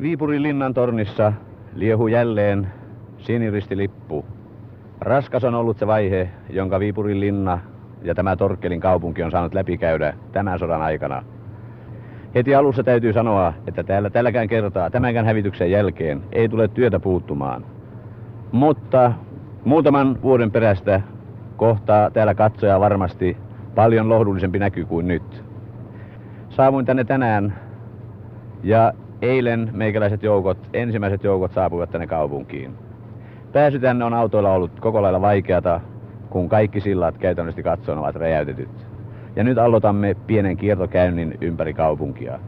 Viipurin linnan tornissa liehu jälleen siniristilippu. Raskas on ollut se vaihe, jonka Viipurin linna ja tämä Torkkelin kaupunki on saanut läpikäydä tämän sodan aikana. Heti alussa täytyy sanoa, että täällä tälläkään kertaa, tämänkään hävityksen jälkeen, ei tule työtä puuttumaan. Mutta muutaman vuoden perästä kohtaa täällä katsoja varmasti paljon lohdullisempi näky kuin nyt. Saavuin tänne tänään ja eilen meikäläiset joukot, ensimmäiset joukot saapuivat tänne kaupunkiin. Pääsy tänne on autoilla ollut koko lailla vaikeata, kun kaikki sillat käytännössä katsoen ovat räjäytetyt. Ja nyt aloitamme pienen kiertokäynnin ympäri kaupunkia.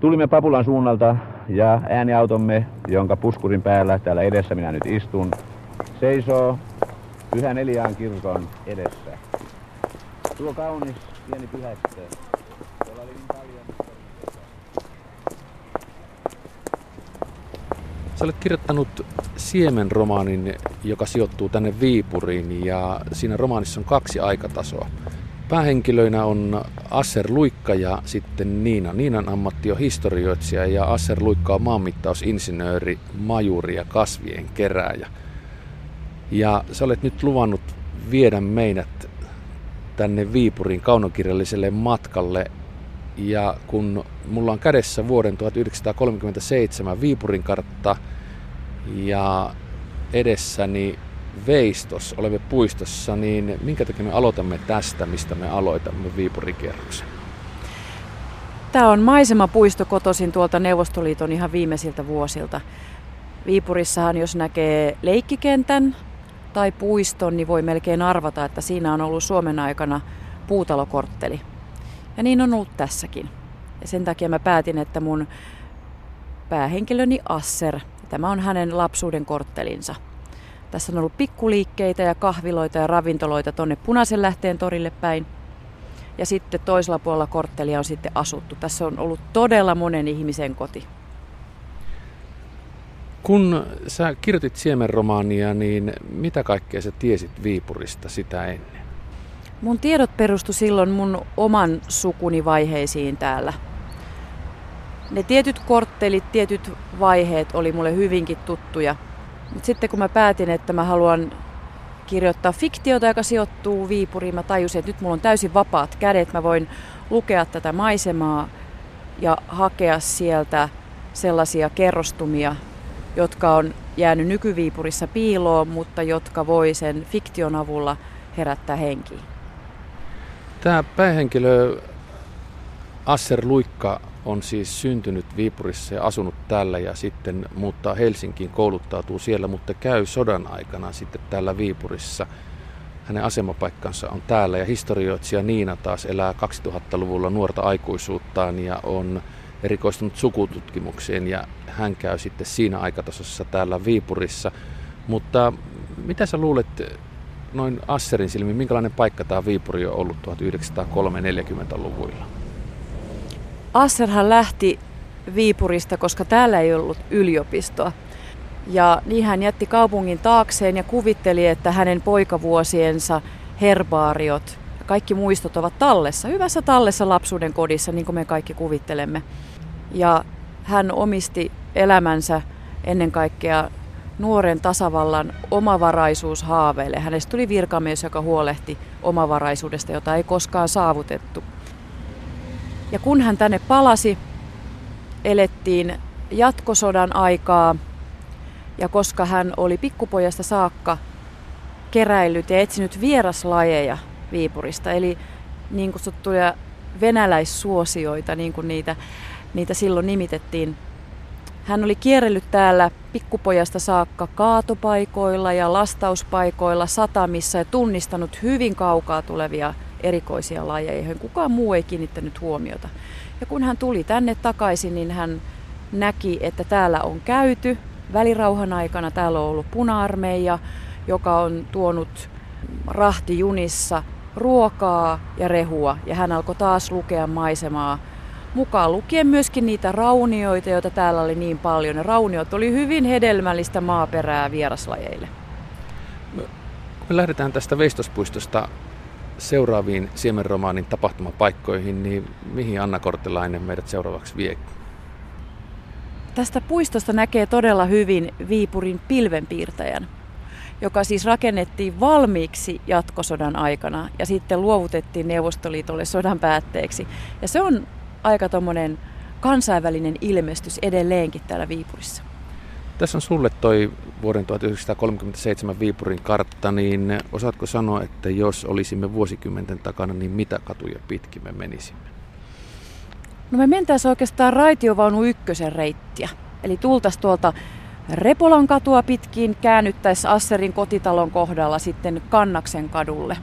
Tulimme Papulan suunnalta ja ääniautomme, jonka puskurin päällä täällä edessä minä nyt istun, seisoo Pyhän Eliaan kirkon edessä. Tuo kaunis pieni pyhättö. Tuolla oli niin paljon... Sä olet kirjoittanut Siemen-romaanin, joka sijoittuu tänne Viipuriin ja siinä romaanissa on kaksi aikatasoa. Päähenkilöinä on Asser Luikka ja sitten Niina. Niinan ammatti on historioitsija ja Asser Luikka on maanmittausinsinööri, majuri ja kasvien kerääjä. Ja sä olet nyt luvannut viedä meidät tänne Viipurin kaunokirjalliselle matkalle. Ja kun mulla on kädessä vuoden 1937 Viipurin kartta ja edessäni Veistos, olemme puistossa, niin minkä takia me aloitamme tästä, mistä me aloitamme Viipurin kierroksen? Tämä on maisemapuisto kotoisin tuolta Neuvostoliiton ihan viimeisiltä vuosilta. Viipurissahan jos näkee leikkikentän tai puiston, niin voi melkein arvata, että siinä on ollut Suomen aikana puutalokortteli. Ja niin on ollut tässäkin. Ja sen takia mä päätin, että mun päähenkilöni Asser, tämä on hänen lapsuuden korttelinsa. Tässä on ollut pikkuliikkeitä ja kahviloita ja ravintoloita tonne Punaisen lähteen torille päin. Ja sitten toisella puolella korttelia on sitten asuttu. Tässä on ollut todella monen ihmisen koti. Kun sä kirjoitit Siemenromaania, niin mitä kaikkea sä tiesit Viipurista sitä ennen? Mun tiedot perustu silloin mun oman sukuni vaiheisiin täällä. Ne tietyt korttelit, tietyt vaiheet oli mulle hyvinkin tuttuja. Mutta sitten kun mä päätin, että mä haluan kirjoittaa fiktiota, joka sijoittuu Viipuriin, mä tajusin, että nyt mulla on täysin vapaat kädet. Mä voin lukea tätä maisemaa ja hakea sieltä sellaisia kerrostumia, jotka on jäänyt nykyviipurissa piiloon, mutta jotka voi sen fiktion avulla herättää henkiin. Tämä päähenkilö Asser Luikka on siis syntynyt Viipurissa ja asunut täällä ja sitten muuttaa Helsinkiin, kouluttautuu siellä, mutta käy sodan aikana sitten täällä Viipurissa. Hänen asemapaikkansa on täällä ja historioitsija Niina taas elää 2000-luvulla nuorta aikuisuuttaan ja on erikoistunut sukututkimukseen ja hän käy sitten siinä aikatasossa täällä Viipurissa. Mutta mitä sä luulet noin Asserin silmin, minkälainen paikka tämä Viipuri on ollut 1930-40-luvuilla? Asserhan lähti Viipurista, koska täällä ei ollut yliopistoa. Ja niin hän jätti kaupungin taakseen ja kuvitteli, että hänen poikavuosiensa herbaariot ja kaikki muistot ovat tallessa, hyvässä tallessa lapsuuden kodissa, niin kuin me kaikki kuvittelemme. Ja hän omisti elämänsä ennen kaikkea nuoren tasavallan omavaraisuushaaveille. Hänestä tuli virkamies, joka huolehti omavaraisuudesta, jota ei koskaan saavutettu. Ja kun hän tänne palasi, elettiin jatkosodan aikaa. Ja koska hän oli pikkupojasta saakka keräillyt ja etsinyt vieraslajeja Viipurista, eli niin kutsuttuja venäläissuosioita, niin kuin niitä, niitä silloin nimitettiin. Hän oli kierrellyt täällä pikkupojasta saakka kaatopaikoilla ja lastauspaikoilla, satamissa ja tunnistanut hyvin kaukaa tulevia erikoisia lajeja, joihin kukaan muu ei kiinnittänyt huomiota. Ja kun hän tuli tänne takaisin, niin hän näki, että täällä on käyty välirauhan aikana. Täällä on ollut puna-armeija, joka on tuonut rahtijunissa ruokaa ja rehua. Ja hän alkoi taas lukea maisemaa mukaan lukien myöskin niitä raunioita, joita täällä oli niin paljon. Ne rauniot oli hyvin hedelmällistä maaperää vieraslajeille. Me lähdetään tästä Veistospuistosta seuraaviin Siemenromaanin tapahtumapaikkoihin, niin mihin Anna Kortelainen meidät seuraavaksi vie? tästä puistosta näkee todella hyvin Viipurin pilvenpiirtäjän, joka siis rakennettiin valmiiksi jatkosodan aikana ja sitten luovutettiin Neuvostoliitolle sodan päätteeksi. Ja se on aika tuommoinen kansainvälinen ilmestys edelleenkin täällä Viipurissa. Tässä on sulle toi vuoden 1937 Viipurin kartta, niin osaatko sanoa, että jos olisimme vuosikymmenten takana, niin mitä katuja pitkin me menisimme? No me mentäisiin oikeastaan raitiovaunu ykkösen reittiä. Eli tultaisiin tuolta Repolan katua pitkin, käännyttäisiin Asserin kotitalon kohdalla sitten Kannaksen kadulle.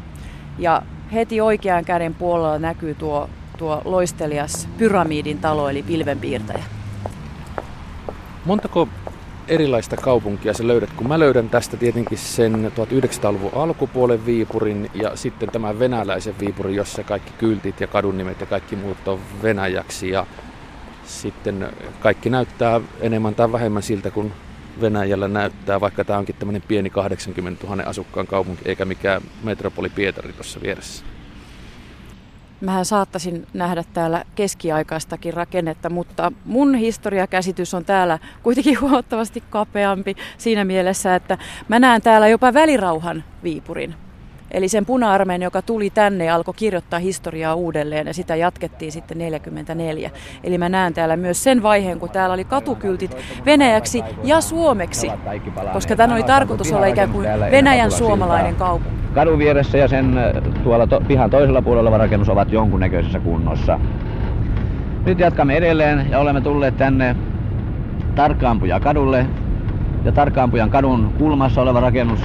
Ja heti oikean käden puolella näkyy tuo, tuo loistelias pyramidin talo, eli pilvenpiirtäjä. Montako erilaista kaupunkia sä löydät, kun mä löydän tästä tietenkin sen 1900-luvun alkupuolen Viipurin ja sitten tämän venäläisen Viipurin, jossa kaikki kyltit ja kadunnimet ja kaikki muut on venäjäksi ja sitten kaikki näyttää enemmän tai vähemmän siltä kuin Venäjällä näyttää, vaikka tämä onkin tämmöinen pieni 80 000 asukkaan kaupunki eikä mikään metropoli Pietari tuossa vieressä. Mähän saattaisin nähdä täällä keskiaikaistakin rakennetta, mutta mun historiakäsitys on täällä kuitenkin huomattavasti kapeampi siinä mielessä, että mä näen täällä jopa välirauhan Viipurin. Eli sen puna-armeen, joka tuli tänne alkoi kirjoittaa historiaa uudelleen ja sitä jatkettiin sitten 44. Eli mä näen täällä myös sen vaiheen, kun täällä oli katukyltit venäjäksi ja suomeksi, koska tämä oli tarkoitus olla ikään kuin Venäjän suomalainen kaupunki. Kadun vieressä ja sen äh, tuolla to, pihan toisella puolella oleva rakennus ovat jonkunnäköisessä kunnossa. Nyt jatkamme edelleen ja olemme tulleet tänne Tarkkaampuja kadulle. Ja Tarkkaampujan kadun kulmassa oleva rakennus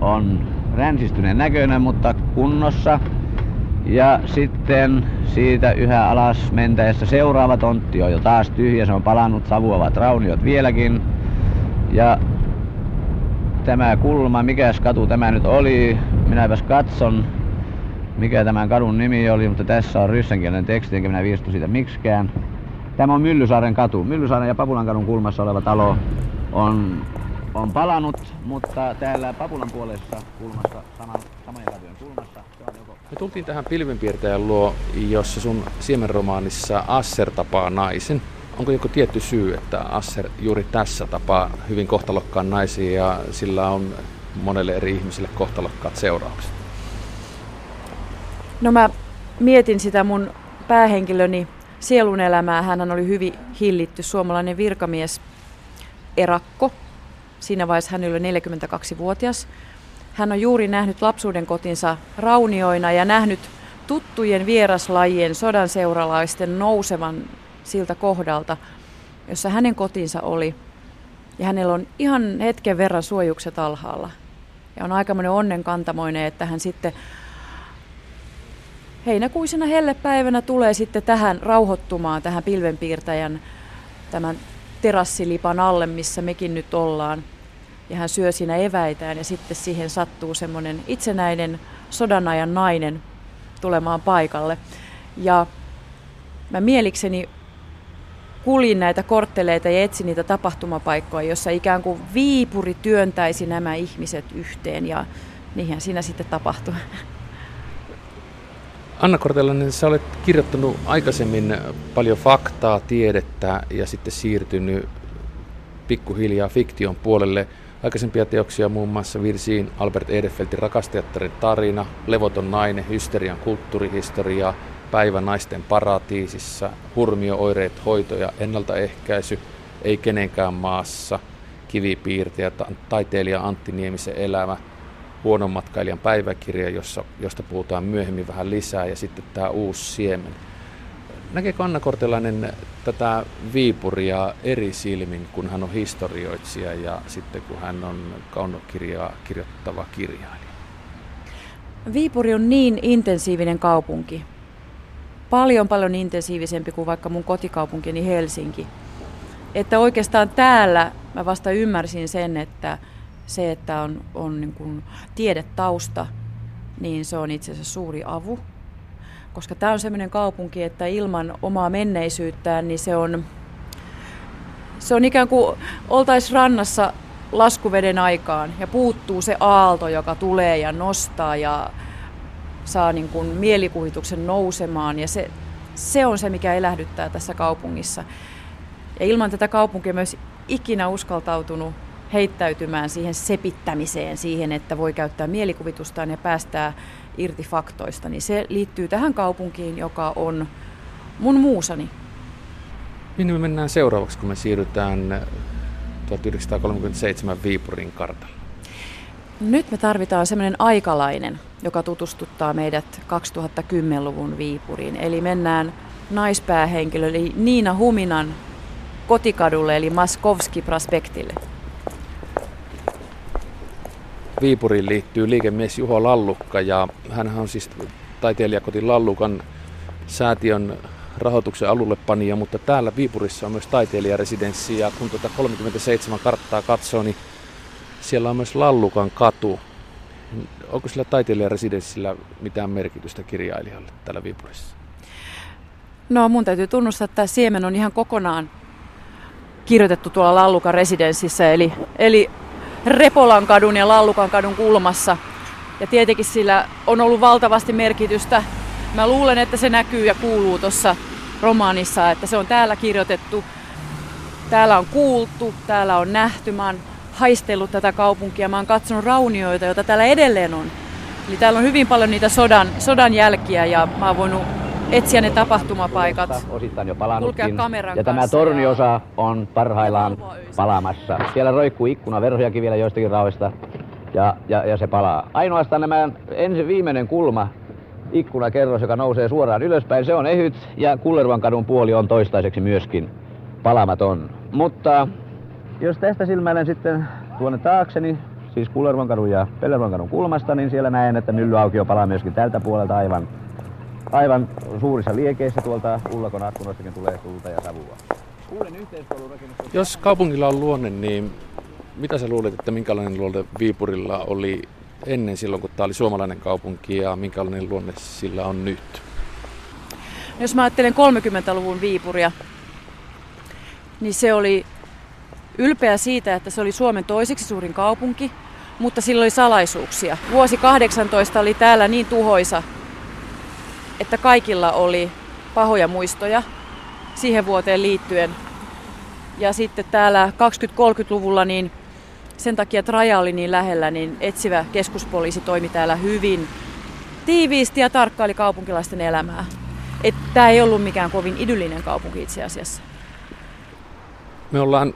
on ränsistyneen näköinen, mutta kunnossa. Ja sitten siitä yhä alas mentäessä seuraava tontti on jo taas tyhjä, se on palannut, savuavat rauniot vieläkin. Ja tämä kulma, mikä katu tämä nyt oli, minäpäs katson, mikä tämän kadun nimi oli, mutta tässä on ryssänkielinen teksti, enkä minä viistu siitä miksikään. Tämä on Myllysaaren katu. Myllysaaren ja Papulan kadun kulmassa oleva talo on on palannut, mutta täällä Papulan puolessa kulmassa, saman, samojen katujen kulmassa, se on joko... Me tultiin tähän pilvenpiirtäjän luo, jossa sun siemenromaanissa Asser tapaa naisen. Onko joku tietty syy, että Asser juuri tässä tapaa hyvin kohtalokkaan naisia ja sillä on monelle eri ihmisille kohtalokkaat seuraukset? No mä mietin sitä mun päähenkilöni sielun elämää. Hän oli hyvin hillitty suomalainen virkamies, erakko, Siinä vaiheessa hän oli 42-vuotias. Hän on juuri nähnyt lapsuuden kotinsa raunioina ja nähnyt tuttujen vieraslajien sodan seuralaisten nousevan siltä kohdalta, jossa hänen kotinsa oli. Ja hänellä on ihan hetken verran suojukset alhaalla. Ja on aikamoinen onnenkantamoinen, että hän sitten heinäkuisena hellepäivänä tulee sitten tähän rauhoittumaan, tähän pilvenpiirtäjän tämän terassilipan alle, missä mekin nyt ollaan. Ja hän syö siinä eväitään ja sitten siihen sattuu semmoinen itsenäinen sodanajan nainen tulemaan paikalle. Ja mä mielikseni kuljin näitä kortteleita ja etsin niitä tapahtumapaikkoja, jossa ikään kuin viipuri työntäisi nämä ihmiset yhteen ja niinhän siinä sitten tapahtui. Anna Kortelainen, sä olet kirjoittanut aikaisemmin paljon faktaa, tiedettä ja sitten siirtynyt pikkuhiljaa fiktion puolelle. Aikaisempia teoksia muun muassa virsiin Albert Edefeltin rakasteatterin tarina, Levoton nainen, hysterian kulttuurihistoria, Päivä naisten paratiisissa, hurmiooireet, hoito ja ennaltaehkäisy, ei kenenkään maassa, kivipiirtäjä, taiteilija Antti Niemisen elämä, huonon matkailijan päiväkirja, jossa, josta puhutaan myöhemmin vähän lisää, ja sitten tämä uusi siemen. Näkeekö Anna Kortelainen tätä Viipuria eri silmin, kun hän on historioitsija ja sitten kun hän on kaunokirjaa kirjoittava kirjailija? Viipuri on niin intensiivinen kaupunki. Paljon paljon intensiivisempi kuin vaikka mun kotikaupunkini Helsinki. Että oikeastaan täällä mä vasta ymmärsin sen, että se, että on, on niin kuin tiedetausta, niin se on itse asiassa suuri avu. Koska tämä on sellainen kaupunki, että ilman omaa menneisyyttään, niin se on, se on ikään kuin oltaisiin rannassa laskuveden aikaan ja puuttuu se aalto, joka tulee ja nostaa ja saa niin kuin mielikuvituksen nousemaan ja se, se on se, mikä elähdyttää tässä kaupungissa. Ja ilman tätä kaupunkia myös ikinä uskaltautunut heittäytymään siihen sepittämiseen, siihen, että voi käyttää mielikuvitustaan ja päästää irti faktoista, niin se liittyy tähän kaupunkiin, joka on mun muusani. Minne me mennään seuraavaksi, kun me siirrytään 1937 Viipurin kartalle? Nyt me tarvitaan sellainen aikalainen, joka tutustuttaa meidät 2010-luvun Viipuriin. Eli mennään naispäähenkilö, eli Niina Huminan kotikadulle, eli Maskovski Prospektille. Viipuriin liittyy liikemies Juho Lallukka ja hän on siis taiteilijakoti Lallukan säätiön rahoituksen alulle panija, mutta täällä Viipurissa on myös taiteilijaresidenssi ja kun tuota 37 karttaa katsoo, niin siellä on myös Lallukan katu. Onko sillä taiteilijaresidenssillä mitään merkitystä kirjailijalle täällä Viipurissa? No mun täytyy tunnustaa, että siemen on ihan kokonaan kirjoitettu tuolla Lallukan residenssissä, eli, eli Repolan kadun ja Lallukan kadun kulmassa. Ja tietenkin sillä on ollut valtavasti merkitystä. Mä luulen, että se näkyy ja kuuluu tuossa romaanissa, että se on täällä kirjoitettu. Täällä on kuultu, täällä on nähty. Mä oon haistellut tätä kaupunkia, mä oon katsonut raunioita, joita täällä edelleen on. Eli täällä on hyvin paljon niitä sodan, sodan jälkiä ja mä oon voinut etsiä ne tapahtumapaikat. Osittain jo palannutkin. Ja tämä torniosa ja... on parhaillaan palaamassa. Siellä roikkuu verhojakin vielä joistakin raoista ja, ja, ja se palaa. Ainoastaan nämä ensi viimeinen kulma, ikkunakerros, joka nousee suoraan ylöspäin, se on ehyt ja Kullervan kadun puoli on toistaiseksi myöskin palamaton. Mutta jos tästä silmäilen sitten tuonne taakse, niin siis Kullervan kadun ja Pellervan kadun kulmasta, niin siellä näen, että Myllyaukio palaa myöskin tältä puolelta aivan aivan suurissa liekeissä tuolta Ullakon akkunoistakin tulee tulta ja savua. Jos kaupungilla on luonne, niin mitä sä luulet, että minkälainen luonne Viipurilla oli ennen silloin, kun tämä oli suomalainen kaupunki ja minkälainen luonne sillä on nyt? Jos mä ajattelen 30-luvun Viipuria, niin se oli ylpeä siitä, että se oli Suomen toiseksi suurin kaupunki, mutta sillä oli salaisuuksia. Vuosi 18 oli täällä niin tuhoisa, että kaikilla oli pahoja muistoja siihen vuoteen liittyen. Ja sitten täällä 20-30-luvulla niin sen takia, että raja oli niin lähellä, niin etsivä keskuspoliisi toimi täällä hyvin tiiviisti ja tarkkaili kaupunkilaisten elämää. Tämä ei ollut mikään kovin idyllinen kaupunki itse asiassa. Me ollaan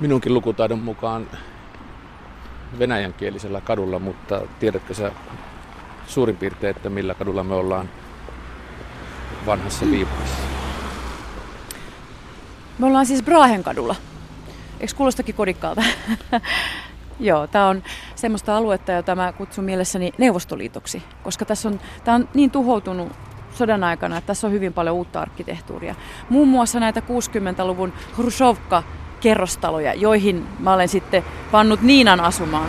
minunkin lukutaidon mukaan venäjänkielisellä kadulla, mutta tiedätkö sä suurin piirtein, että millä kadulla me ollaan vanhassa Viipurissa? Me ollaan siis Brahen kadulla. Eikö kuulostakin kodikkaalta? Joo, tämä on semmoista aluetta, jota mä kutsun mielessäni Neuvostoliitoksi, koska tässä on, tämä on niin tuhoutunut sodan aikana, että tässä on hyvin paljon uutta arkkitehtuuria. Muun muassa näitä 60-luvun Hrushovka kerrostaloja, joihin mä olen sitten pannut Niinan asumaan.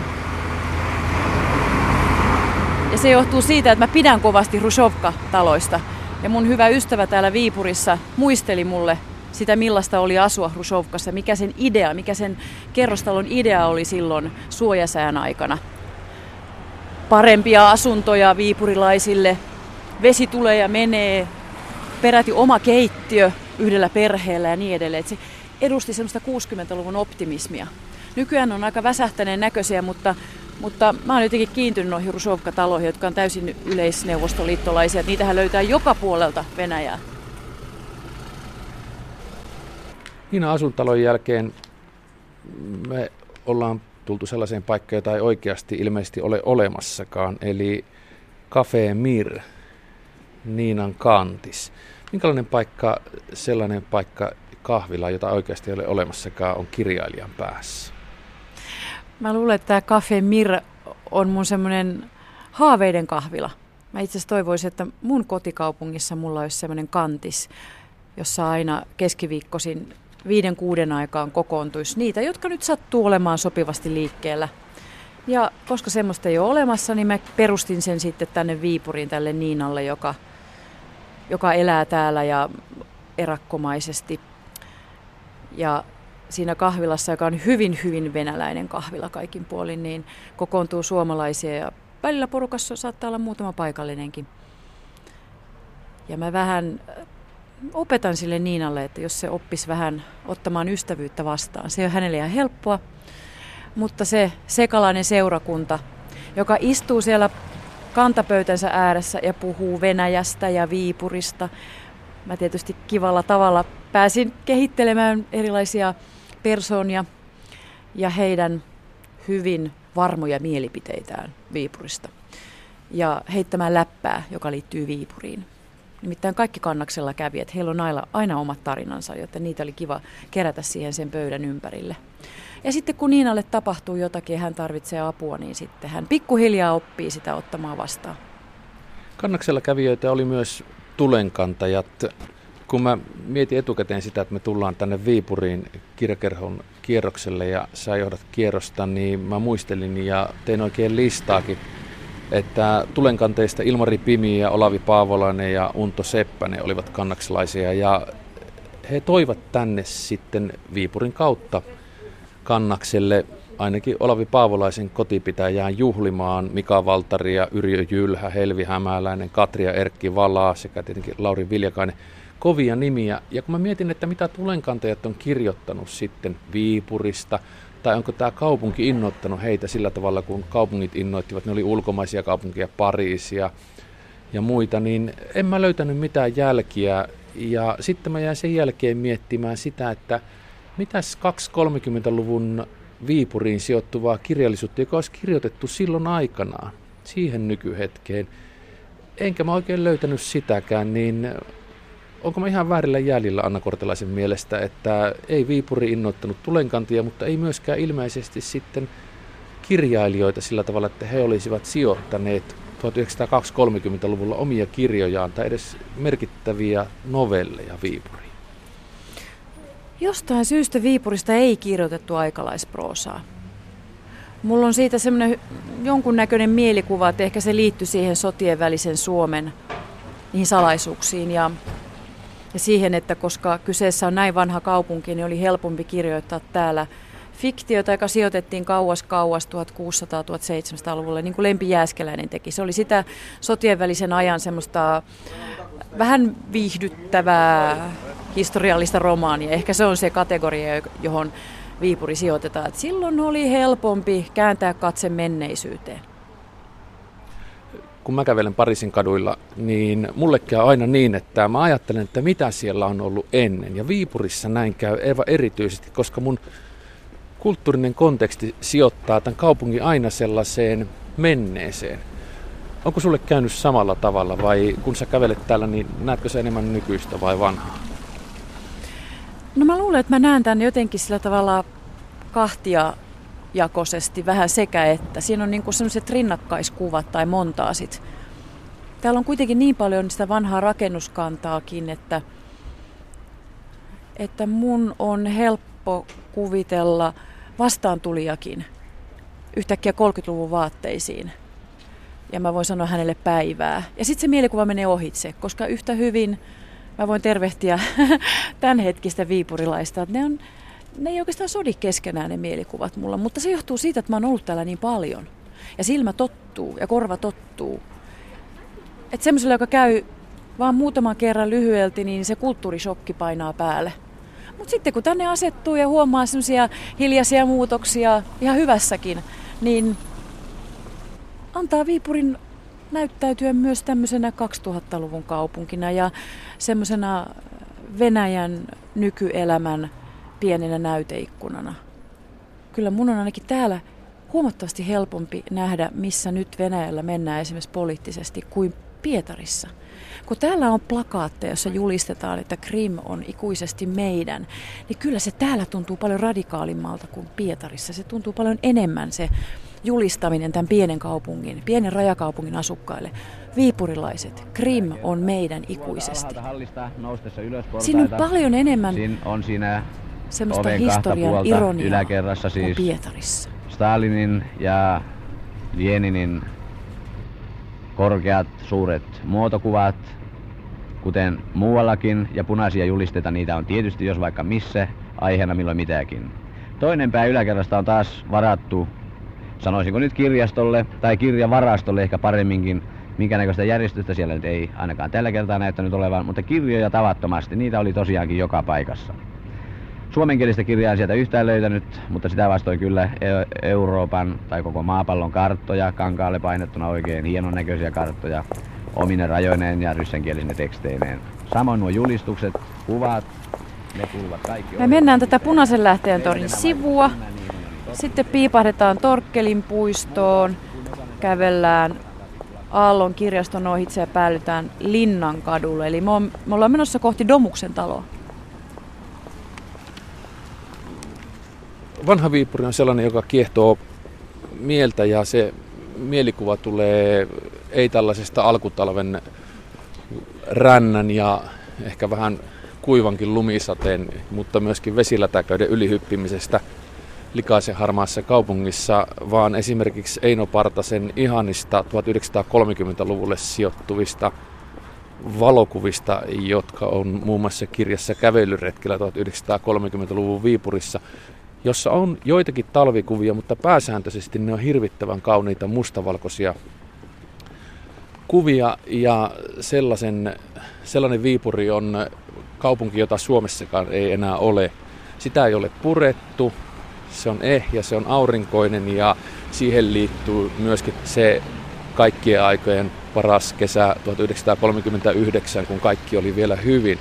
Ja se johtuu siitä, että mä pidän kovasti Hrushovka-taloista. Ja mun hyvä ystävä täällä Viipurissa muisteli mulle sitä, millaista oli asua Hrushovkassa, mikä sen idea, mikä sen kerrostalon idea oli silloin suojasään aikana. Parempia asuntoja viipurilaisille, vesi tulee ja menee, peräti oma keittiö yhdellä perheellä ja niin edelleen. Et se edusti semmoista 60-luvun optimismia. Nykyään on aika väsähtäneen näköisiä, mutta mutta mä oon jotenkin kiintynyt noihin Rusovka-taloihin, jotka on täysin yleisneuvostoliittolaisia. Niitähän löytää joka puolelta Venäjää. Niina asuntalon jälkeen me ollaan tultu sellaiseen paikkaan, jota ei oikeasti ilmeisesti ole olemassakaan, eli Cafe Mir, Niinan kantis. Minkälainen paikka, sellainen paikka kahvila, jota oikeasti ei ole olemassakaan, on kirjailijan päässä? Mä luulen, että tämä Cafe Mir on mun semmoinen haaveiden kahvila. Mä itse asiassa toivoisin, että mun kotikaupungissa mulla olisi semmoinen kantis, jossa aina keskiviikkoisin viiden kuuden aikaan kokoontuisi niitä, jotka nyt sattuu olemaan sopivasti liikkeellä. Ja koska semmoista ei ole olemassa, niin mä perustin sen sitten tänne Viipuriin tälle Niinalle, joka, joka elää täällä ja erakkomaisesti. Ja siinä kahvilassa, joka on hyvin, hyvin venäläinen kahvila kaikin puolin, niin kokoontuu suomalaisia ja välillä porukassa saattaa olla muutama paikallinenkin. Ja mä vähän opetan sille Niinalle, että jos se oppisi vähän ottamaan ystävyyttä vastaan. Se on hänelle ihan helppoa, mutta se sekalainen seurakunta, joka istuu siellä kantapöytänsä ääressä ja puhuu Venäjästä ja Viipurista. Mä tietysti kivalla tavalla pääsin kehittelemään erilaisia persoonia ja heidän hyvin varmoja mielipiteitään Viipurista ja heittämään läppää, joka liittyy Viipuriin. Nimittäin kaikki kannaksella kävi, että heillä on aina, aina omat tarinansa, joten niitä oli kiva kerätä siihen sen pöydän ympärille. Ja sitten kun Niinalle tapahtuu jotakin ja hän tarvitsee apua, niin sitten hän pikkuhiljaa oppii sitä ottamaan vastaan. Kannaksella kävijöitä oli myös tulenkantajat. Kun mä mietin etukäteen sitä, että me tullaan tänne Viipuriin kirjakerhon kierrokselle ja sä johdat kierrosta, niin mä muistelin ja tein oikein listaakin, että tulenkanteista Ilmari Pimi ja Olavi Paavolainen ja Unto Seppänen olivat kannakselaisia ja he toivat tänne sitten Viipurin kautta kannakselle ainakin Olavi Paavolaisen kotipitäjään juhlimaan Mika Valtaria, Yrjö Jylhä, Helvi Hämäläinen, Katria Erkki Valaa sekä tietenkin Lauri Viljakainen. Kovia nimiä. Ja kun mä mietin, että mitä tulenkantajat on kirjoittanut sitten Viipurista, tai onko tämä kaupunki innoittanut heitä sillä tavalla, kun kaupungit innoittivat, ne oli ulkomaisia kaupunkia, Pariisia ja muita, niin en mä löytänyt mitään jälkiä. Ja sitten mä jäin sen jälkeen miettimään sitä, että mitäs 230-luvun Viipuriin sijoittuvaa kirjallisuutta, joka olisi kirjoitettu silloin aikanaan, siihen nykyhetkeen. Enkä mä oikein löytänyt sitäkään, niin onko mä ihan väärillä jäljillä Anna Kortelaisen mielestä, että ei Viipuri innoittanut tulenkantia, mutta ei myöskään ilmeisesti sitten kirjailijoita sillä tavalla, että he olisivat sijoittaneet 1920-30-luvulla omia kirjojaan tai edes merkittäviä novelleja Viipuriin. Jostain syystä Viipurista ei kirjoitettu aikalaisproosaa. Mulla on siitä semmoinen jonkunnäköinen mielikuva, että ehkä se liittyy siihen sotien välisen Suomen niihin salaisuuksiin ja, ja siihen, että koska kyseessä on näin vanha kaupunki, niin oli helpompi kirjoittaa täällä fiktiota, joka sijoitettiin kauas kauas 1600-1700-luvulle, niin kuin Lempi Jääskeläinen teki. Se oli sitä sotien välisen ajan semmoista vähän viihdyttävää historiallista romaania. Ehkä se on se kategoria, johon Viipuri sijoitetaan. Et silloin oli helpompi kääntää katse menneisyyteen. Kun mä kävelen Pariisin kaduilla, niin mulle käy aina niin, että mä ajattelen, että mitä siellä on ollut ennen. Ja Viipurissa näin käy erityisesti, koska mun kulttuurinen konteksti sijoittaa tämän kaupungin aina sellaiseen menneeseen. Onko sulle käynyt samalla tavalla vai kun sä kävelet täällä, niin näetkö sä enemmän nykyistä vai vanhaa? No mä luulen, että mä näen tämän jotenkin sillä tavalla kahtia jakoisesti, vähän sekä että. Siinä on niinku sellaiset rinnakkaiskuvat tai montaasit. Täällä on kuitenkin niin paljon sitä vanhaa rakennuskantaakin, että, että mun on helppo kuvitella vastaantulijakin yhtäkkiä 30-luvun vaatteisiin. Ja mä voin sanoa hänelle päivää. Ja sitten se mielikuva menee ohitse, koska yhtä hyvin mä voin tervehtiä tämänhetkistä viipurilaista. Että ne, on, ne ei oikeastaan sodi keskenään ne mielikuvat mulla, mutta se johtuu siitä, että mä oon ollut täällä niin paljon. Ja silmä tottuu ja korva tottuu. Että semmoiselle, joka käy vaan muutaman kerran lyhyelti, niin se kulttuurishokki painaa päälle. Mutta sitten kun tänne asettuu ja huomaa semmoisia hiljaisia muutoksia, ihan hyvässäkin, niin antaa Viipurin näyttäytyä myös tämmöisenä 2000-luvun kaupunkina ja semmoisena Venäjän nykyelämän pienenä näyteikkunana. Kyllä mun on ainakin täällä huomattavasti helpompi nähdä, missä nyt Venäjällä mennään esimerkiksi poliittisesti kuin Pietarissa. Kun täällä on plakaatteja, jossa julistetaan, että Krim on ikuisesti meidän, niin kyllä se täällä tuntuu paljon radikaalimmalta kuin Pietarissa. Se tuntuu paljon enemmän se julistaminen tämän pienen kaupungin, pienen rajakaupungin asukkaille. Viipurilaiset, Krim on meidän ikuisesti. Siinä on paljon enemmän siinä on siinä semmoista historian ironiaa yläkerrassa siis Pietarissa. Stalinin ja Leninin korkeat suuret muotokuvat, kuten muuallakin, ja punaisia julisteita, niitä on tietysti jos vaikka missä aiheena milloin mitäkin. Toinen pää yläkerrasta on taas varattu, sanoisinko nyt kirjastolle tai kirjavarastolle ehkä paremminkin, Minkä näköistä järjestystä siellä nyt ei ainakaan tällä kertaa näyttänyt olevan, mutta kirjoja tavattomasti, niitä oli tosiaankin joka paikassa. Suomenkielistä kirjaa sieltä yhtään löytänyt, mutta sitä vastoin kyllä e- Euroopan tai koko maapallon karttoja, kankaalle painettuna oikein hienon näköisiä karttoja, omine rajoineen ja ryssänkielisinä teksteineen. Samoin nuo julistukset, kuvat, ne kuuluvat kaikki. Me mennään tätä Punaisen lähteen torin sivua. Sitten piipahdetaan Torkkelin puistoon, kävellään Aallon kirjaston ohitse ja päällytään Linnan kadulle. Eli me, on, me ollaan menossa kohti Domuksen taloa. Vanha Viipuri on sellainen, joka kiehtoo mieltä ja se mielikuva tulee ei tällaisesta alkutalven rännän ja ehkä vähän kuivankin lumisateen, mutta myöskin vesilätäköiden ylihyppimisestä likaisen harmaassa kaupungissa, vaan esimerkiksi Eino Partasen ihanista 1930-luvulle sijoittuvista valokuvista, jotka on muun muassa kirjassa Kävelyretkellä 1930-luvun Viipurissa, jossa on joitakin talvikuvia, mutta pääsääntöisesti ne on hirvittävän kauniita mustavalkoisia kuvia ja sellaisen, sellainen Viipuri on kaupunki, jota Suomessakaan ei enää ole. Sitä ei ole purettu, se on ehjä, se on aurinkoinen ja siihen liittyy myöskin se kaikkien aikojen paras kesä 1939, kun kaikki oli vielä hyvin.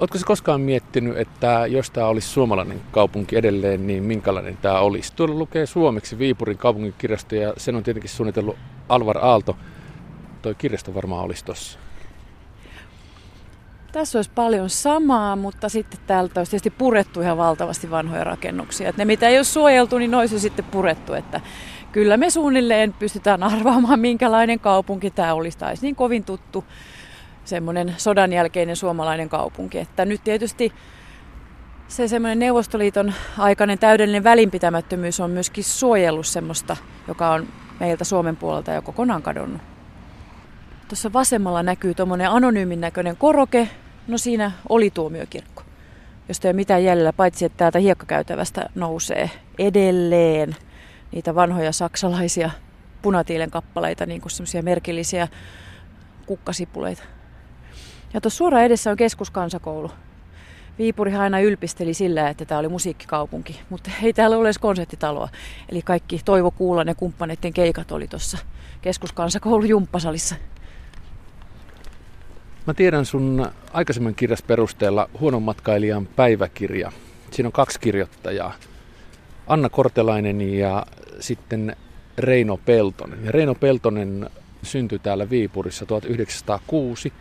Oletko se koskaan miettinyt, että jos tämä olisi suomalainen kaupunki edelleen, niin minkälainen tämä olisi? Tuolla lukee suomeksi Viipurin kaupunkikirjasto ja sen on tietenkin suunnitellut Alvar Aalto. Toi kirjasto varmaan olisi tuossa. Tässä olisi paljon samaa, mutta sitten täältä olisi tietysti purettu ihan valtavasti vanhoja rakennuksia. Että ne, mitä ei ole suojeltu, niin ne olisi sitten purettu. Että kyllä me suunnilleen pystytään arvaamaan, minkälainen kaupunki tämä olisi. Tai niin kovin tuttu semmoinen sodan jälkeinen suomalainen kaupunki. Että nyt tietysti se semmoinen Neuvostoliiton aikainen täydellinen välinpitämättömyys on myöskin suojellut semmoista, joka on meiltä Suomen puolelta jo kokonaan kadonnut. Tuossa vasemmalla näkyy tuommoinen anonyymin näköinen koroke. No siinä oli tuomiokirkko, josta ei ole mitään jäljellä, paitsi että täältä hiekkakäytävästä nousee edelleen niitä vanhoja saksalaisia punatiilen kappaleita, niin kuin semmoisia merkillisiä kukkasipuleita. Ja tuossa suoraan edessä on keskuskansakoulu. Viipuri aina ylpisteli sillä, että tämä oli musiikkikaupunki, mutta ei täällä ole edes konserttitaloa. Eli kaikki Toivo Kuulan ja kumppaneiden keikat oli tuossa keskuskansakoulu jumppasalissa. Mä tiedän sun aikaisemman kirjas perusteella Huonon matkailijan päiväkirja. Siinä on kaksi kirjoittajaa. Anna Kortelainen ja sitten Reino Peltonen. Ja Reino Peltonen syntyi täällä Viipurissa 1906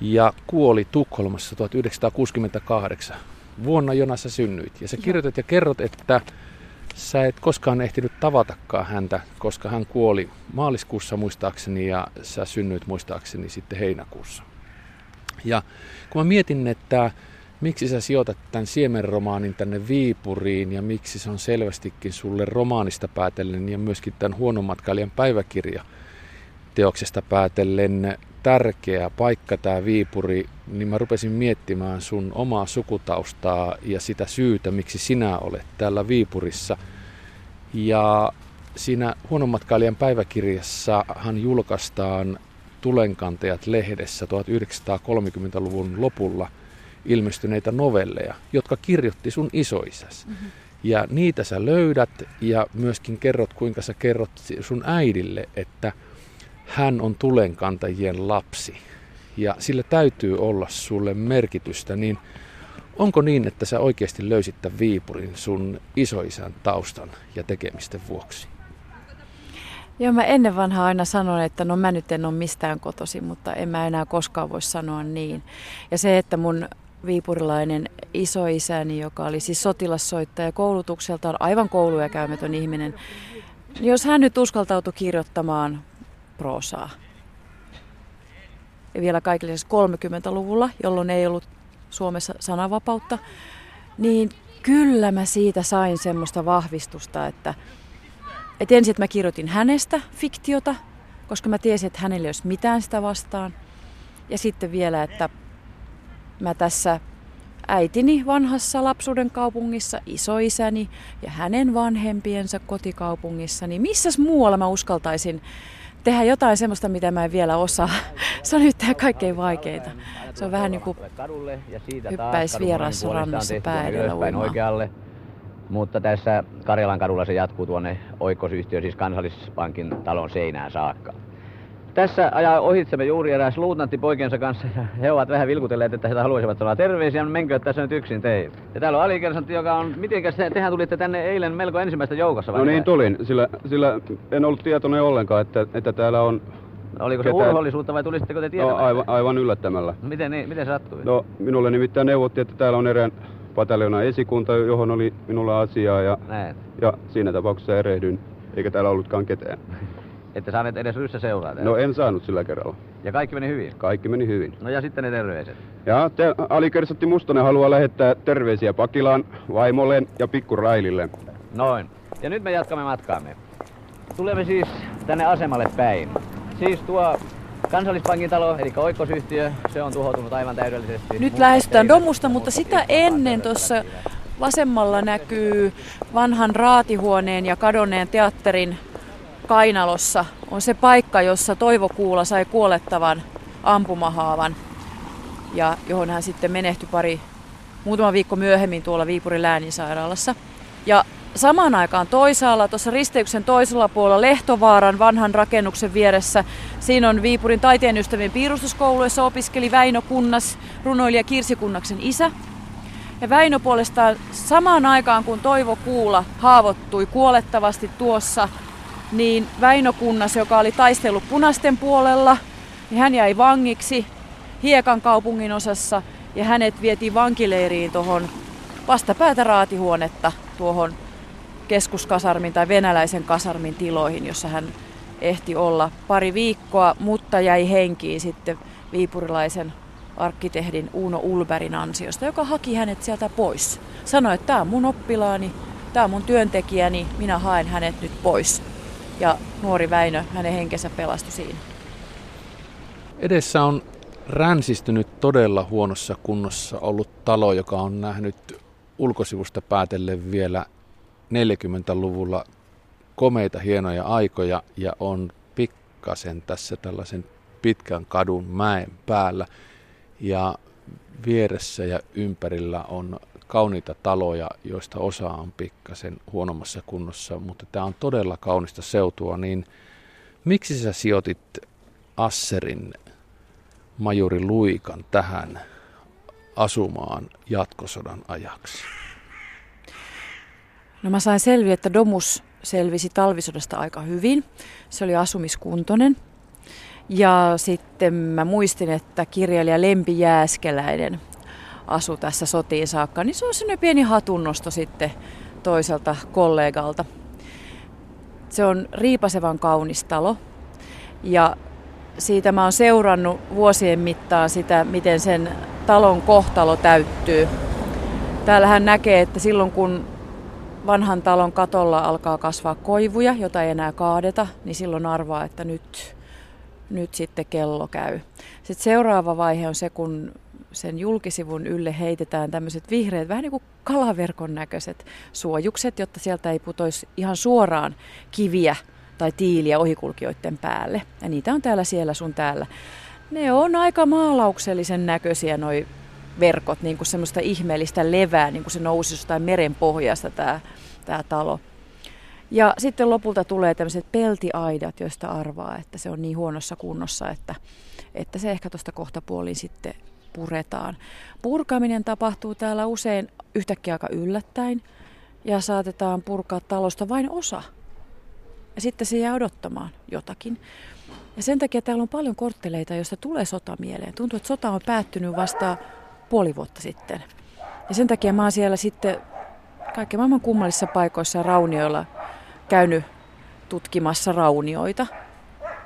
ja kuoli Tukholmassa 1968 vuonna, jona sä synnyit. Ja sä kirjoitat ja kerrot, että sä et koskaan ehtinyt tavatakaan häntä, koska hän kuoli maaliskuussa muistaakseni ja sä synnyit muistaakseni sitten heinäkuussa. Ja kun mä mietin, että miksi sä sijoitat tämän siemenromaanin tänne Viipuriin ja miksi se on selvästikin sulle romaanista päätellen ja myöskin tämän huonomatkailijan päiväkirja teoksesta päätellen tärkeä paikka tämä Viipuri, niin mä rupesin miettimään sun omaa sukutaustaa ja sitä syytä, miksi sinä olet täällä Viipurissa. Ja siinä huonomatkailijan päiväkirjassahan julkaistaan Tulenkantajat lehdessä 1930-luvun lopulla ilmestyneitä novelleja, jotka kirjoitti sun isoisäs. Mm-hmm. Ja niitä sä löydät ja myöskin kerrot, kuinka sä kerrot sun äidille, että – hän on tulenkantajien lapsi ja sillä täytyy olla sulle merkitystä, niin onko niin, että sä oikeasti löysit tämän Viipurin sun isoisän taustan ja tekemisten vuoksi? Joo, mä ennen vanhaa aina sanon, että no mä nyt en ole mistään kotosi, mutta en mä enää koskaan voi sanoa niin. Ja se, että mun viipurilainen isoisäni, joka oli siis sotilassoittaja koulutukseltaan, aivan kouluja käymätön ihminen, niin jos hän nyt uskaltautui kirjoittamaan proosaa. Ja vielä kaikille 30-luvulla, siis jolloin ei ollut Suomessa sananvapautta, niin kyllä mä siitä sain semmoista vahvistusta, että, että ensin, että mä kirjoitin hänestä fiktiota, koska mä tiesin, että hänellä ei olisi mitään sitä vastaan. Ja sitten vielä, että mä tässä äitini vanhassa lapsuuden kaupungissa, isoisäni ja hänen vanhempiensa kotikaupungissa, niin missäs muualla mä uskaltaisin tehdä jotain semmoista, mitä mä en vielä osaa. Se on nyt kaikkein vaikeinta. Se on vähän niin kuin hyppäisi vierassa rannassa pää oikealle. Mutta tässä Karjalan kadulla se jatkuu tuonne oikosyhtiö, siis kansallispankin talon seinään saakka. Tässä ajaa ohitsemme juuri eräs luutnantti poikiensa kanssa ja he ovat vähän vilkutelleet, että he haluaisivat sanoa terveisiä, mutta menkö tässä nyt yksin teille. Ja täällä on alikersantti, joka on, mitenkäs te, tehän tulitte tänne eilen melko ensimmäistä joukossa vai? No niin tulin, sillä, sillä en ollut tietoinen ollenkaan, että, että täällä on No, oliko se ketään... urhollisuutta vai tulisitteko te tietämään? No, aivan, aivan yllättämällä. No, miten, niin, miten sattui? No minulle nimittäin neuvottiin, että täällä on erään pataljonan esikunta, johon oli minulla asiaa ja, ja siinä tapauksessa erehdyin, eikä täällä ollutkaan ketään. Ette saaneet edes ryssä seuraa No en saanut sillä kerralla. Ja kaikki meni hyvin? Kaikki meni hyvin. No ja sitten ne terveiset? Ja te, Alikersotti Mustonen haluaa lähettää terveisiä Pakilaan, vaimolleen ja pikkurailille. Noin. Ja nyt me jatkamme matkaamme. Tulemme siis tänne asemalle päin. Siis tuo Kansallispankin talo, eli oikosyhtiö, se on tuhoutunut aivan täydellisesti. Nyt lähestytään Domusta, mutta sitä ennen tuossa vasemmalla näkyy vanhan raatihuoneen ja kadonneen teatterin kainalossa on se paikka, jossa Toivo Kuula sai kuolettavan ampumahaavan ja johon hän sitten menehtyi pari muutama viikko myöhemmin tuolla Viipurin lääninsairaalassa. Ja samaan aikaan toisaalla, tuossa risteyksen toisella puolella Lehtovaaran vanhan rakennuksen vieressä, siinä on Viipurin taiteen ystävien piirustuskoulu, jossa opiskeli Väinö Kunnas, runoilija Kirsi Kunnaksen isä. Ja Väinö puolestaan samaan aikaan, kun Toivo Kuula haavoittui kuolettavasti tuossa, niin Väinö Kunnas, joka oli taistellut punaisten puolella, niin hän jäi vangiksi Hiekan kaupungin osassa ja hänet vietiin vankileiriin tuohon vastapäätä raatihuonetta tuohon keskuskasarmin tai venäläisen kasarmin tiloihin, jossa hän ehti olla pari viikkoa, mutta jäi henkiin sitten viipurilaisen arkkitehdin Uno Ulberin ansiosta, joka haki hänet sieltä pois. Sanoi, että tämä on mun oppilaani, tämä on mun työntekijäni, minä haen hänet nyt pois. Ja nuori Väinö, hänen henkensä pelastui siinä. Edessä on ränsistynyt todella huonossa kunnossa ollut talo, joka on nähnyt ulkosivusta päätellen vielä 40-luvulla komeita hienoja aikoja ja on pikkasen tässä tällaisen pitkän kadun mäen päällä. Ja vieressä ja ympärillä on kauniita taloja, joista osa on pikkasen huonommassa kunnossa, mutta tämä on todella kaunista seutua, niin miksi sä sijoitit Asserin majuri Luikan tähän asumaan jatkosodan ajaksi? No mä sain selviä, että Domus selvisi talvisodasta aika hyvin. Se oli asumiskuntoinen. Ja sitten mä muistin, että kirjailija Lempi Jääskeläinen asu tässä sotiin saakka, niin se on sellainen pieni hatunnosto sitten toiselta kollegalta. Se on riipasevan kaunis talo ja siitä mä oon seurannut vuosien mittaan sitä, miten sen talon kohtalo täyttyy. Täällähän näkee, että silloin kun vanhan talon katolla alkaa kasvaa koivuja, jota ei enää kaadeta, niin silloin arvaa, että nyt, nyt sitten kello käy. Sitten seuraava vaihe on se, kun sen julkisivun ylle heitetään tämmöiset vihreät, vähän niin kuin kalaverkon näköiset suojukset, jotta sieltä ei putoisi ihan suoraan kiviä tai tiiliä ohikulkijoiden päälle. Ja niitä on täällä siellä sun täällä. Ne on aika maalauksellisen näköisiä noi verkot, niin kuin semmoista ihmeellistä levää, niin kuin se nousi jostain meren pohjasta tämä, tämä talo. Ja sitten lopulta tulee tämmöiset peltiaidat, joista arvaa, että se on niin huonossa kunnossa, että, että se ehkä tuosta kohta puoliin sitten puretaan. Purkaminen tapahtuu täällä usein yhtäkkiä aika yllättäen ja saatetaan purkaa talosta vain osa. Ja sitten se jää odottamaan jotakin. Ja sen takia täällä on paljon kortteleita, joista tulee sota mieleen. Tuntuu, että sota on päättynyt vasta puoli vuotta sitten. Ja sen takia mä oon siellä sitten kaiken maailman kummallisissa paikoissa raunioilla käynyt tutkimassa raunioita.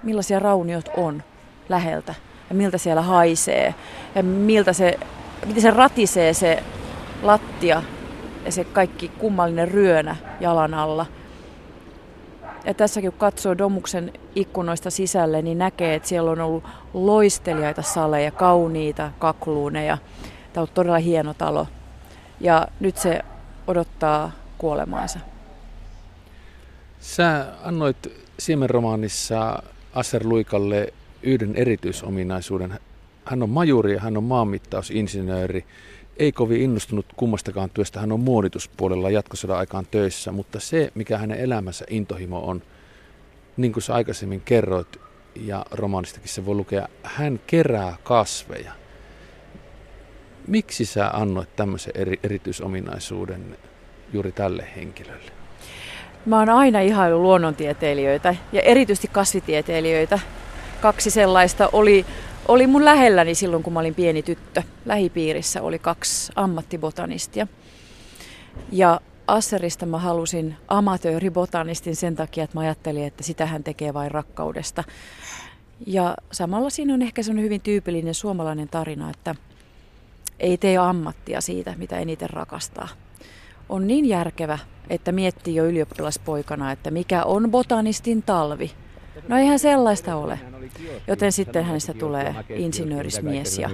Millaisia rauniot on läheltä ja miltä siellä haisee ja miltä se, miten se ratisee se lattia ja se kaikki kummallinen ryönä jalan alla. Ja tässäkin kun katsoo Domuksen ikkunoista sisälle, niin näkee, että siellä on ollut loistelijaita saleja, kauniita kakluuneja. Tämä on todella hieno talo. Ja nyt se odottaa kuolemaansa. Sä annoit Siemenromaanissa Asser Luikalle yhden erityisominaisuuden. Hän on majuri ja hän on maanmittausinsinööri. Ei kovin innostunut kummastakaan työstä. Hän on muonituspuolella jatkosodan aikaan töissä, mutta se, mikä hänen elämänsä intohimo on, niin kuin sä aikaisemmin kerroit, ja romaanistakin se voi lukea, hän kerää kasveja. Miksi sä annoit tämmöisen eri, erityisominaisuuden juuri tälle henkilölle? Mä oon aina ihailu luonnontieteilijöitä ja erityisesti kasvitieteilijöitä. Kaksi sellaista oli, oli mun lähelläni silloin, kun mä olin pieni tyttö. Lähipiirissä oli kaksi ammattibotanistia. Ja Asserista mä halusin amatööribotanistin sen takia, että mä ajattelin, että sitä hän tekee vain rakkaudesta. Ja samalla siinä on ehkä sellainen hyvin tyypillinen suomalainen tarina, että ei tee ammattia siitä, mitä eniten rakastaa. On niin järkevä, että miettii jo ylioppilaspoikana, että mikä on botanistin talvi. No eihän sellaista ole. Joten sitten hänestä tulee insinöörismies ja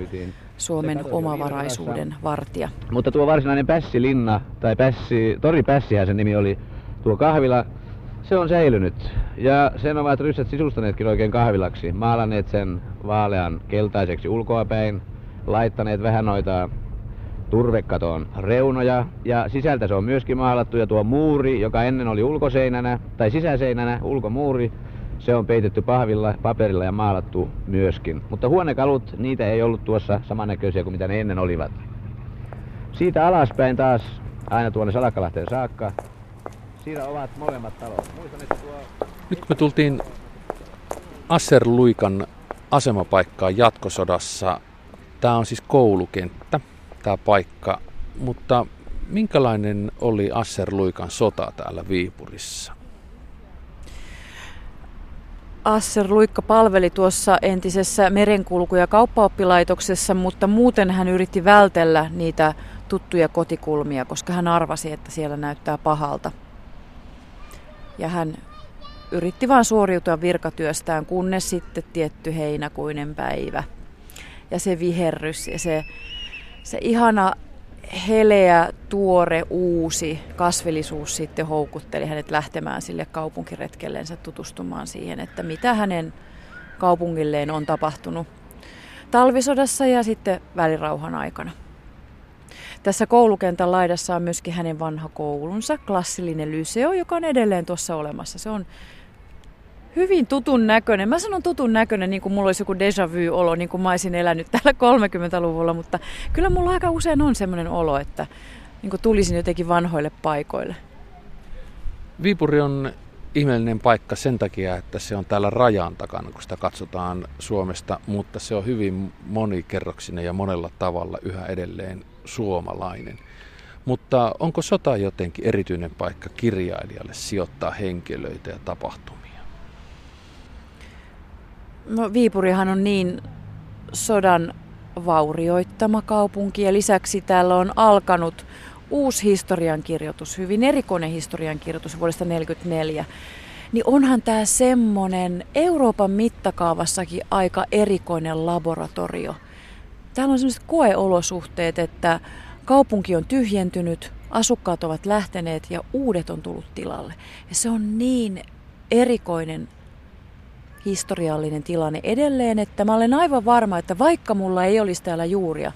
Suomen omavaraisuuden vartija. Mutta tuo varsinainen Pässilinna, tai Pässi, Tori Pässihän sen nimi oli, tuo kahvila, se on säilynyt. Ja sen ovat ryssät sisustaneetkin oikein kahvilaksi. Maalanneet sen vaalean keltaiseksi ulkoapäin, laittaneet vähän noita turvekaton reunoja ja sisältä se on myöskin maalattu ja tuo muuri, joka ennen oli ulkoseinänä tai sisäseinänä, ulkomuuri, se on peitetty pahvilla, paperilla ja maalattu myöskin. Mutta huonekalut, niitä ei ollut tuossa samannäköisiä kuin mitä ne ennen olivat. Siitä alaspäin taas aina tuonne Salakkalahteen saakka. Siinä ovat molemmat talot. Muistan, että tuo... Nyt kun me tultiin Asser Luikan asemapaikkaan jatkosodassa, tämä on siis koulukenttä, tämä paikka, mutta minkälainen oli Asser Luikan sota täällä Viipurissa? Asser Luikka palveli tuossa entisessä merenkulku- ja kauppaoppilaitoksessa, mutta muuten hän yritti vältellä niitä tuttuja kotikulmia, koska hän arvasi, että siellä näyttää pahalta. Ja hän yritti vain suoriutua virkatyöstään, kunnes sitten tietty heinäkuinen päivä. Ja se viherrys ja se, se ihana heleä, tuore, uusi kasvillisuus sitten houkutteli hänet lähtemään sille kaupunkiretkellensä tutustumaan siihen, että mitä hänen kaupungilleen on tapahtunut talvisodassa ja sitten välirauhan aikana. Tässä koulukentän laidassa on myöskin hänen vanha koulunsa, klassillinen lyseo, joka on edelleen tuossa olemassa. Se on hyvin tutun näköinen. Mä sanon tutun näköinen, niin kuin mulla olisi joku déjà vu-olo, niin kuin mä olisin elänyt täällä 30-luvulla, mutta kyllä mulla aika usein on semmoinen olo, että niin kuin tulisin jotenkin vanhoille paikoille. Viipuri on ihmeellinen paikka sen takia, että se on täällä rajan takana, kun sitä katsotaan Suomesta, mutta se on hyvin monikerroksinen ja monella tavalla yhä edelleen suomalainen. Mutta onko sota jotenkin erityinen paikka kirjailijalle sijoittaa henkilöitä ja tapahtumia? No, Viipurihan on niin sodan vaurioittama kaupunki ja lisäksi täällä on alkanut uusi historiankirjoitus, hyvin erikoinen historiankirjoitus vuodesta 1944. Niin onhan tämä semmoinen Euroopan mittakaavassakin aika erikoinen laboratorio. Täällä on sellaiset koeolosuhteet, että kaupunki on tyhjentynyt, asukkaat ovat lähteneet ja uudet on tullut tilalle. Ja se on niin erikoinen historiallinen tilanne edelleen, että mä olen aivan varma, että vaikka mulla ei olisi täällä juuria,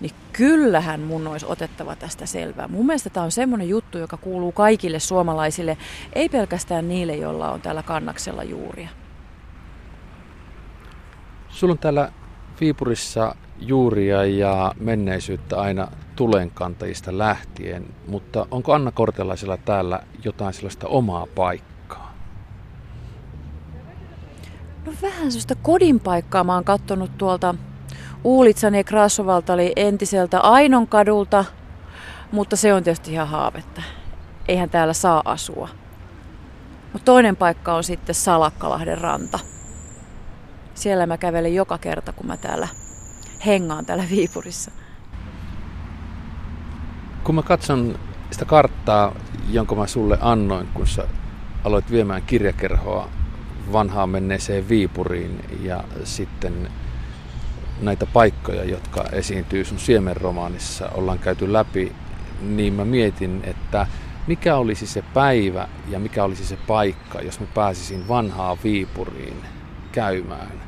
niin kyllähän mun olisi otettava tästä selvää. Mun mielestä tämä on semmoinen juttu, joka kuuluu kaikille suomalaisille, ei pelkästään niille, joilla on täällä kannaksella juuria. Sulla on täällä Viipurissa juuria ja menneisyyttä aina tulenkantajista lähtien, mutta onko Anna Kortelaisella täällä jotain sellaista omaa paikkaa? No vähän sellaista kodin paikkaa mä oon kattonut tuolta Uulitsan ja Krasovalta oli entiseltä Ainon kadulta, mutta se on tietysti ihan haavetta. Eihän täällä saa asua. Mutta toinen paikka on sitten Salakkalahden ranta. Siellä mä kävelen joka kerta, kun mä täällä hengaan täällä Viipurissa. Kun mä katson sitä karttaa, jonka mä sulle annoin, kun sä aloit viemään kirjakerhoa vanhaan menneeseen Viipuriin ja sitten näitä paikkoja, jotka esiintyy sun siemenromaanissa, ollaan käyty läpi, niin mä mietin, että mikä olisi se päivä ja mikä olisi se paikka, jos mä pääsisin vanhaan Viipuriin käymään.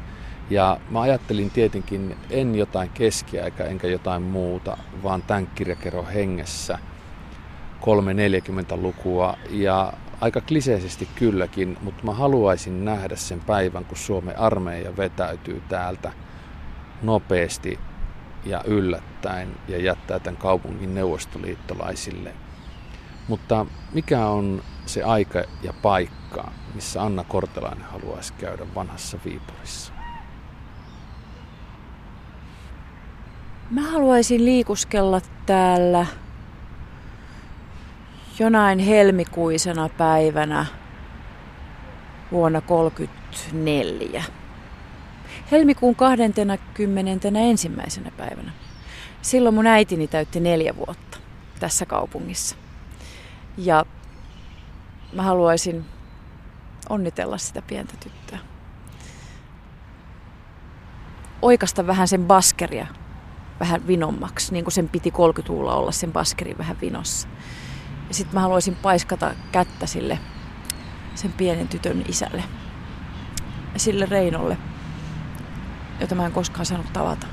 Ja mä ajattelin tietenkin en jotain keskiaika enkä jotain muuta, vaan tämän kirjakerron hengessä 340-lukua ja aika kliseisesti kylläkin, mutta mä haluaisin nähdä sen päivän, kun Suomen armeija vetäytyy täältä nopeasti ja yllättäen ja jättää tämän kaupungin neuvostoliittolaisille. Mutta mikä on se aika ja paikka, missä Anna Kortelainen haluaisi käydä vanhassa Viipurissa? Mä haluaisin liikuskella täällä jonain helmikuisena päivänä vuonna 1934. Helmikuun 21. päivänä. Silloin mun äitini täytti neljä vuotta tässä kaupungissa. Ja mä haluaisin onnitella sitä pientä tyttöä. Oikasta vähän sen baskeria vähän vinommaksi, niin kuin sen piti 30-luvulla olla sen baskerin vähän vinossa. Sitten mä haluaisin paiskata kättä sille sen pienen tytön isälle. Sille Reinolle, jota mä en koskaan saanut tavata.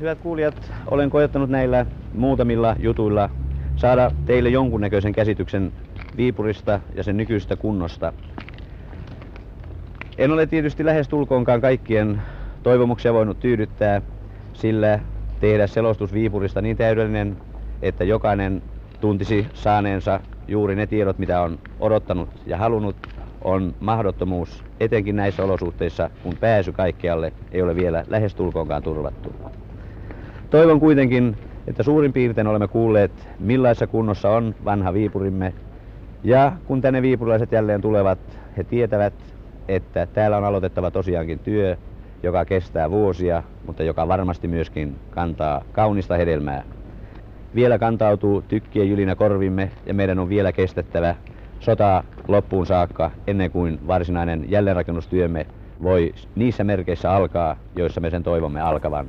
Hyvät kuulijat, olen koettanut näillä muutamilla jutuilla saada teille jonkunnäköisen käsityksen Viipurista ja sen nykyistä kunnosta. En ole tietysti lähes tulkoonkaan kaikkien toivomuksia voinut tyydyttää, sillä tehdä selostus Viipurista niin täydellinen, että jokainen tuntisi saaneensa juuri ne tiedot, mitä on odottanut ja halunnut, on mahdottomuus, etenkin näissä olosuhteissa, kun pääsy kaikkialle ei ole vielä lähestulkoonkaan turvattu. Toivon kuitenkin, että suurin piirtein olemme kuulleet, millaisessa kunnossa on vanha Viipurimme. Ja kun tänne viipurilaiset jälleen tulevat, he tietävät, että täällä on aloitettava tosiaankin työ, joka kestää vuosia, mutta joka varmasti myöskin kantaa kaunista hedelmää. Vielä kantautuu tykkien jylinä korvimme ja meidän on vielä kestettävä sota loppuun saakka ennen kuin varsinainen jälleenrakennustyömme voi niissä merkeissä alkaa, joissa me sen toivomme alkavan.